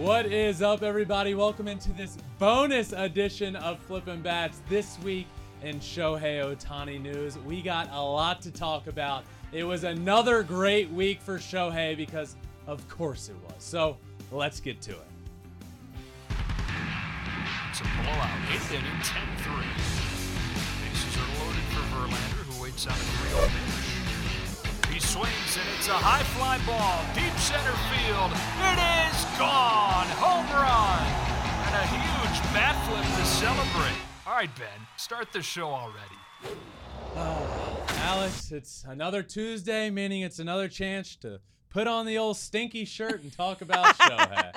What is up, everybody? Welcome into this bonus edition of Flippin' Bats. This week in Shohei Ohtani news, we got a lot to talk about. It was another great week for Shohei because, of course, it was. So let's get to it. It's a blowout. Eighth inning, 10-3. Bases are loaded for Verlander, who waits on a 3 pitch. He swings, and it's a high fly ball, deep center field. It is gone! Home run! And a huge bat flip to celebrate. All right, Ben, start the show already. Ah, Alex, it's another Tuesday, meaning it's another chance to put on the old stinky shirt and talk about Shohei.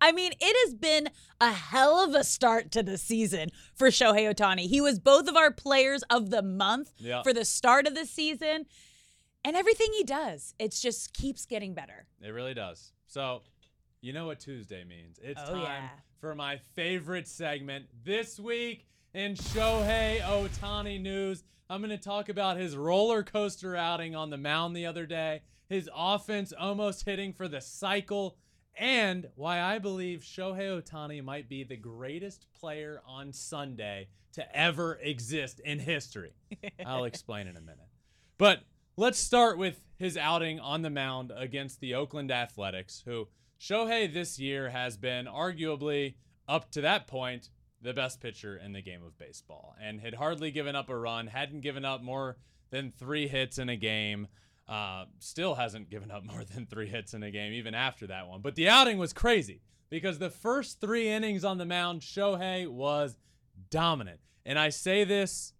I mean, it has been a hell of a start to the season for Shohei Ohtani. He was both of our players of the month Yeah. for the start of the season. And everything he does, it just keeps getting better. It really does. So, you know what Tuesday means. It's Oh, time yeah. for my favorite segment this week in Shohei Ohtani news. I'm going to talk about his roller coaster outing on the mound the other day, his offense almost hitting for the cycle, and why I believe Shohei Ohtani might be the greatest player on Sunday to ever exist in history. I'll explain in a minute. But let's start with his outing on the mound against the Oakland Athletics, who Shohei this year has been arguably, up to that point, the best pitcher in the game of baseball and had hardly given up a run, hadn't given up more than three hits in a game. Uh, still hasn't given up more than three hits in a game, even after that one. But the outing was crazy because the first three innings on the mound, Shohei was dominant. And I say this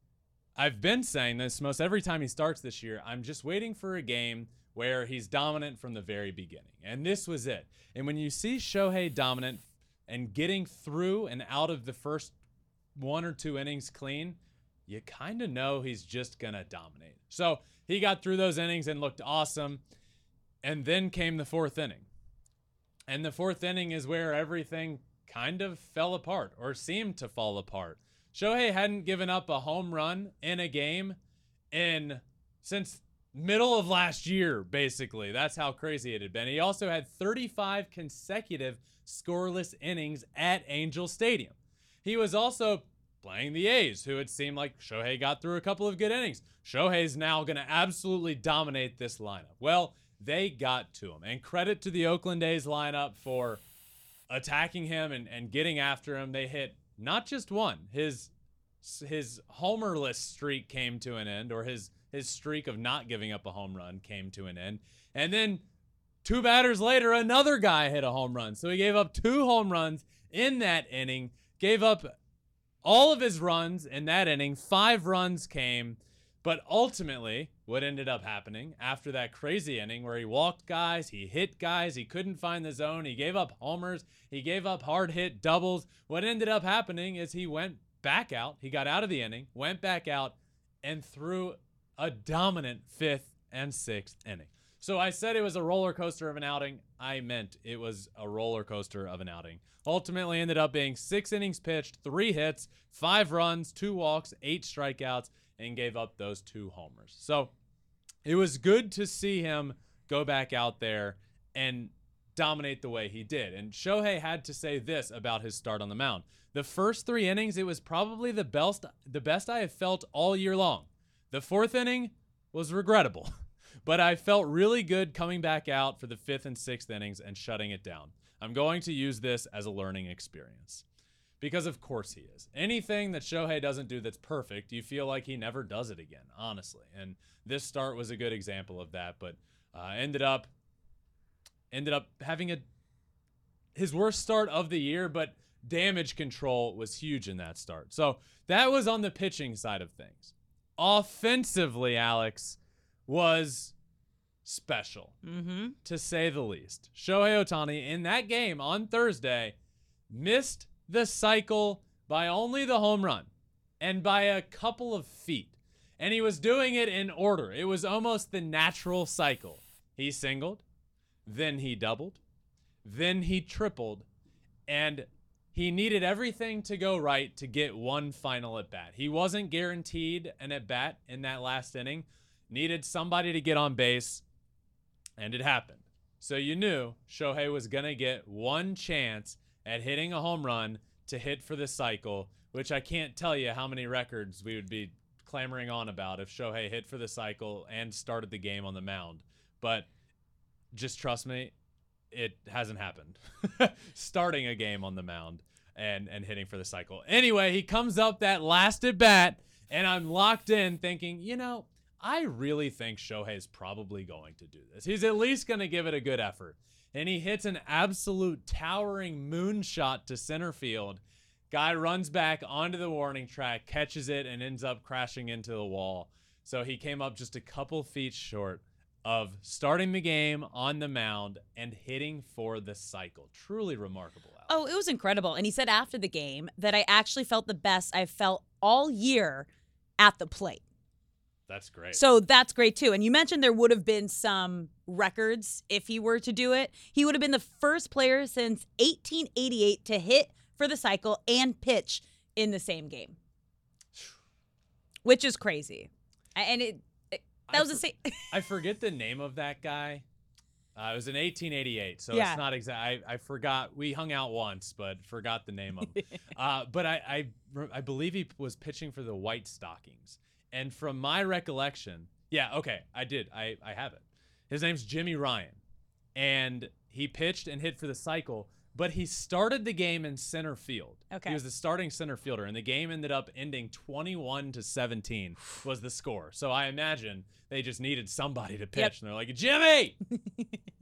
I've been saying this most every time he starts this year. I'm just waiting for a game where he's dominant from the very beginning. And this was it. And when you see Shohei dominant and getting through and out of the first one or two innings clean, you kind of know he's just going to dominate. So he got through those innings and looked awesome. And then came the fourth inning. And the fourth inning is where everything kind of fell apart or seemed to fall apart. Shohei hadn't given up a home run in a game in since middle of last year, basically. That's how crazy it had been. He also had 35 consecutive scoreless innings at Angel Stadium. He was also playing the A's, who it seemed like Shohei got through a couple of good innings. Shohei's now going to absolutely dominate this lineup. Well, they got to him. And credit to the Oakland A's lineup for attacking him and, and getting after him. They hit not just one. His his homerless streak came to an end, or his his streak of not giving up a home run came to an end. And then two batters later, another guy hit a home run. So he gave up two home runs in that inning, gave up all of his runs in that inning. Five runs came. But ultimately, what ended up happening after that crazy inning where he walked guys, he hit guys, he couldn't find the zone, he gave up homers, he gave up hard hit doubles. What ended up happening is he went back out, he got out of the inning, went back out, and threw a dominant fifth and sixth inning. So I said it was a roller coaster of an outing. I meant it was a roller coaster of an outing. Ultimately ended up being six innings pitched, three hits, five runs, two walks, eight strikeouts, and gave up those two homers. So it was good to see him go back out there and dominate the way he did. And Shohei had to say this about his start on the mound. The first three innings, it was probably the best the best I have felt all year long. The fourth inning was regrettable, but I felt really good coming back out for the fifth and sixth innings and shutting it down. I'm going to use this as a learning experience. Because of course he is. Anything that Shohei doesn't do that's perfect, you feel like he never does it again, honestly. And this start was a good example of that, but uh, ended up ended up having a his worst start of the year, but damage control was huge in that start. So that was on the pitching side of things. Offensively, Alex was special Mm-hmm. to say the least. Shohei Ohtani in that game on Thursday missed the cycle by only the home run and by a couple of feet. And he was doing it in order. It was almost the natural cycle. He singled, then he doubled, then he tripled, and he needed everything to go right to get one final at bat. He wasn't guaranteed an at bat in that last inning, needed somebody to get on base, and it happened. So you knew Shohei was going to get one chance at hitting a home run to hit for the cycle, which I can't tell you how many records we would be clamoring on about if Shohei hit for the cycle and started the game on the mound. But just trust me, it hasn't happened. Starting a game on the mound and and hitting for the cycle. Anyway, he comes up that last at bat, and I'm locked in thinking, you know, I really think Shohei's probably going to do this. He's at least going to give it a good effort. And he hits an absolute towering moonshot to center field. Guy runs back onto the warning track, catches it, and ends up crashing into the wall. So he came up just a couple feet short of starting the game on the mound and hitting for the cycle. Truly remarkable. Alex. Oh, it was incredible. And he said after the game that I actually felt the best I've felt all year at the plate. That's great. So that's great too. And you mentioned there would have been some records if he were to do it. He would have been the first player since 1888 to hit for the cycle and pitch in the same game, which is crazy. And it, it that I was the same. I forget the name of that guy. Uh, it was in 1888, so Yeah. it's not exact. I, I forgot. We hung out once, but forgot the name of. him. uh, but I, I I believe he was pitching for the White Stockings, and from my recollection, yeah, okay, I did. I I have it. His name's Jimmy Ryan, and he pitched and hit for the cycle. But he started the game in center field. Okay. He was the starting center fielder, and the game ended up ending 21 to 17 was the score. So I imagine they just needed somebody to pitch, Yep. and they're like, Jimmy,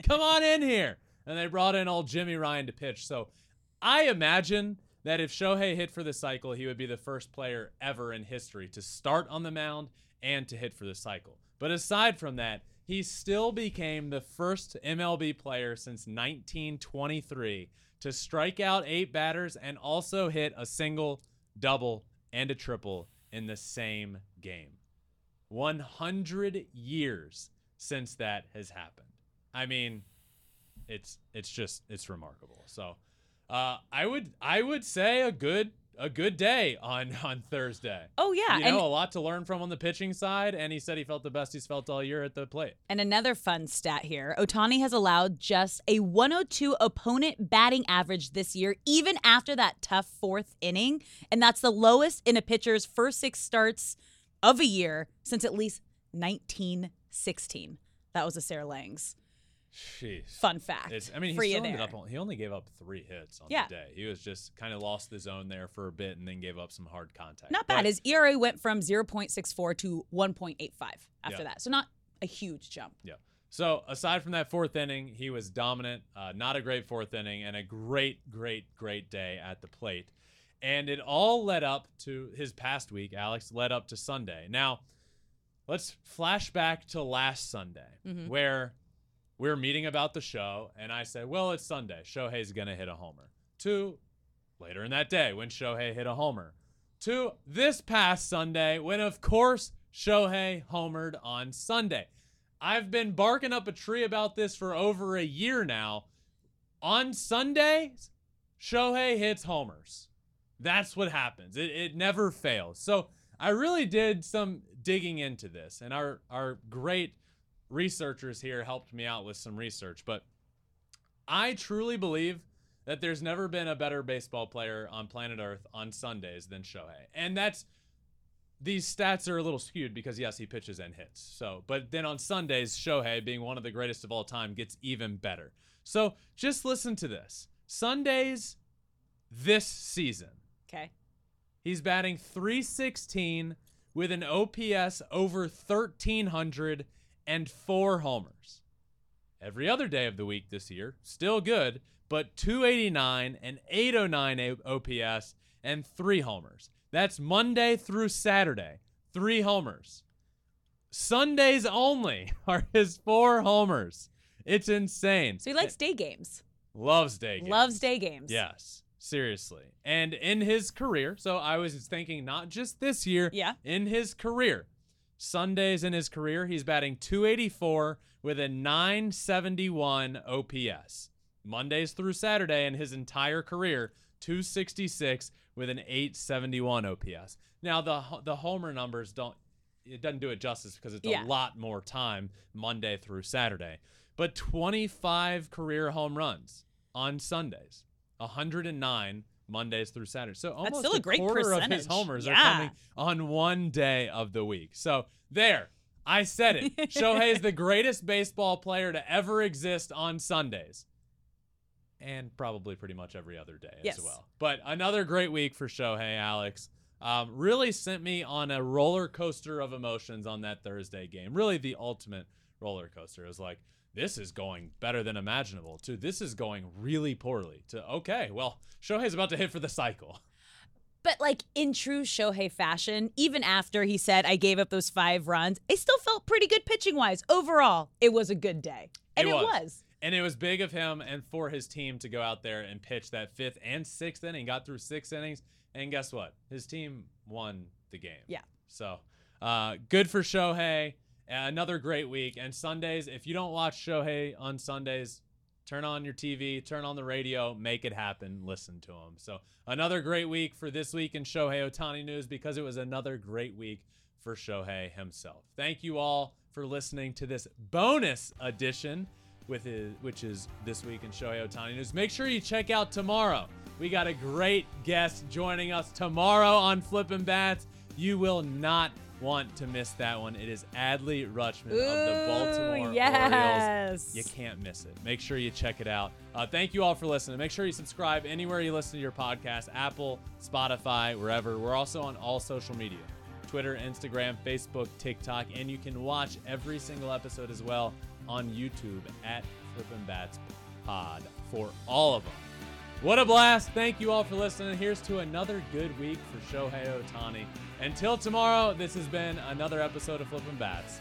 come on in here. And they brought in old Jimmy Ryan to pitch. So I imagine that if Shohei hit for the cycle, he would be the first player ever in history to start on the mound and to hit for the cycle. But aside from that, he still became the first MLB player since 1923 to strike out eight batters and also hit a single, double, and a triple in the same game. 100 years since that has happened. I mean, it's it's just it's remarkable. So, uh, I would I would say a good a good day on on Thursday. Oh yeah, you and know, a lot to learn from on the pitching side, and he said he felt the best he's felt all year at the plate. And another fun stat here Ohtani has allowed just a 102 opponent batting average this year, even after that tough fourth inning. And that's the lowest in a pitcher's first six starts of a year since at least 1916. That was a Sarah Langs. Jeez. Fun fact. It's, I mean, he ended up. on- He only gave up three hits on Yeah. the day. He was just kind of lost the zone there for a bit, and then gave up some hard contact. Not But- bad. His ERA went from 0.64 to 1.85 after Yeah. that. So not a huge jump. Yeah. So aside from that fourth inning, he was dominant. Uh, not a great fourth inning, and a great, great, great day at the plate. And it all led up to his past week. Alex led up to Sunday. Now, let's flash back to last Sunday, Mhm. where we are meeting about the show, and I said, "Well, it's Sunday. Shohei's gonna hit a homer." To later in that day when Shohei hit a homer. To this past Sunday when, of course, Shohei homered on Sunday. I've been barking up a tree about this for over a year now. On Sundays, Shohei hits homers. That's what happens. It, it never fails. So I really did some digging into this, and our, our great researchers here helped me out with some research. But I truly believe that there's never been a better baseball player on planet Earth on Sundays than Shohei. And that's these stats are a little skewed because yes, he pitches and hits. So, but then on Sundays, Shohei, being one of the greatest of all time, gets even better. So, just listen to this. Sundays this season, Okay. he's batting 316 with an OPS over 1300 and four homers. Every other day of the week this year, still good, but 289 and 809 OPS and three homers. That's Monday through Saturday, three homers. Sundays only are his four homers. It's insane. So he likes day games. loves day games. Loves day games. Yes. Seriously. And in his career, so I was thinking not just this year, Yeah. in his career, Sundays in his career, he's batting 284 with a 971 OPS. Mondays through Saturday in his entire career, 266 with an 871 OPS. Now the the homer numbers don't it doesn't do it justice because it's Yeah. a lot more time Monday through Saturday. But 25 career home runs on Sundays, 109 Mondays through Saturdays. So almost still a great quarter of his percentage. homers are coming on one day of the week. So there, I said it. Shohei is the greatest baseball player to ever exist on Sundays. And probably pretty much every other day Yes. as well. But another great week for Shohei, Alex. Um, really sent me on a roller coaster of emotions on that Thursday game. Really the ultimate roller coaster. It was like, this is going better than imaginable, to this is going really poorly, to okay, well, Shohei's about to hit for the cycle. But like in true Shohei fashion, even after he said I gave up those five runs, I still felt pretty good pitching wise. Overall, it was a good day. And It it, was. was. And it was big of him and for his team to go out there and pitch that fifth and sixth inning. Got through six innings, and guess what? His team won the game. Yeah. So, uh, good for Shohei. Another great week. And Sundays, if you don't watch Shohei on Sundays, turn on your TV, turn on the radio, make it happen, listen to him. So, another great week for this week in Shohei Ohtani news because it was another great week for Shohei himself. Thank you all for listening to this bonus edition with his, which is this week in Shohei Ohtani news. Make sure you check out tomorrow. We got a great guest joining us tomorrow on Flippin' Bats. You will not want to miss that one. It is Adley Rutschman of the Baltimore Ooh, Orioles. You can't miss it. Make sure you check it out. Uh, thank you all for listening. Make sure you subscribe anywhere you listen to your podcast Apple, Spotify, wherever. We're also on all social media Twitter, Instagram, Facebook, TikTok, and you can watch every single episode as well on YouTube at Flippin' Bats Pod for all of them. What a blast. Thank you all for listening. Here's to another good week for Shohei Ohtani. Until tomorrow, this has been another episode of Flippin' Bats.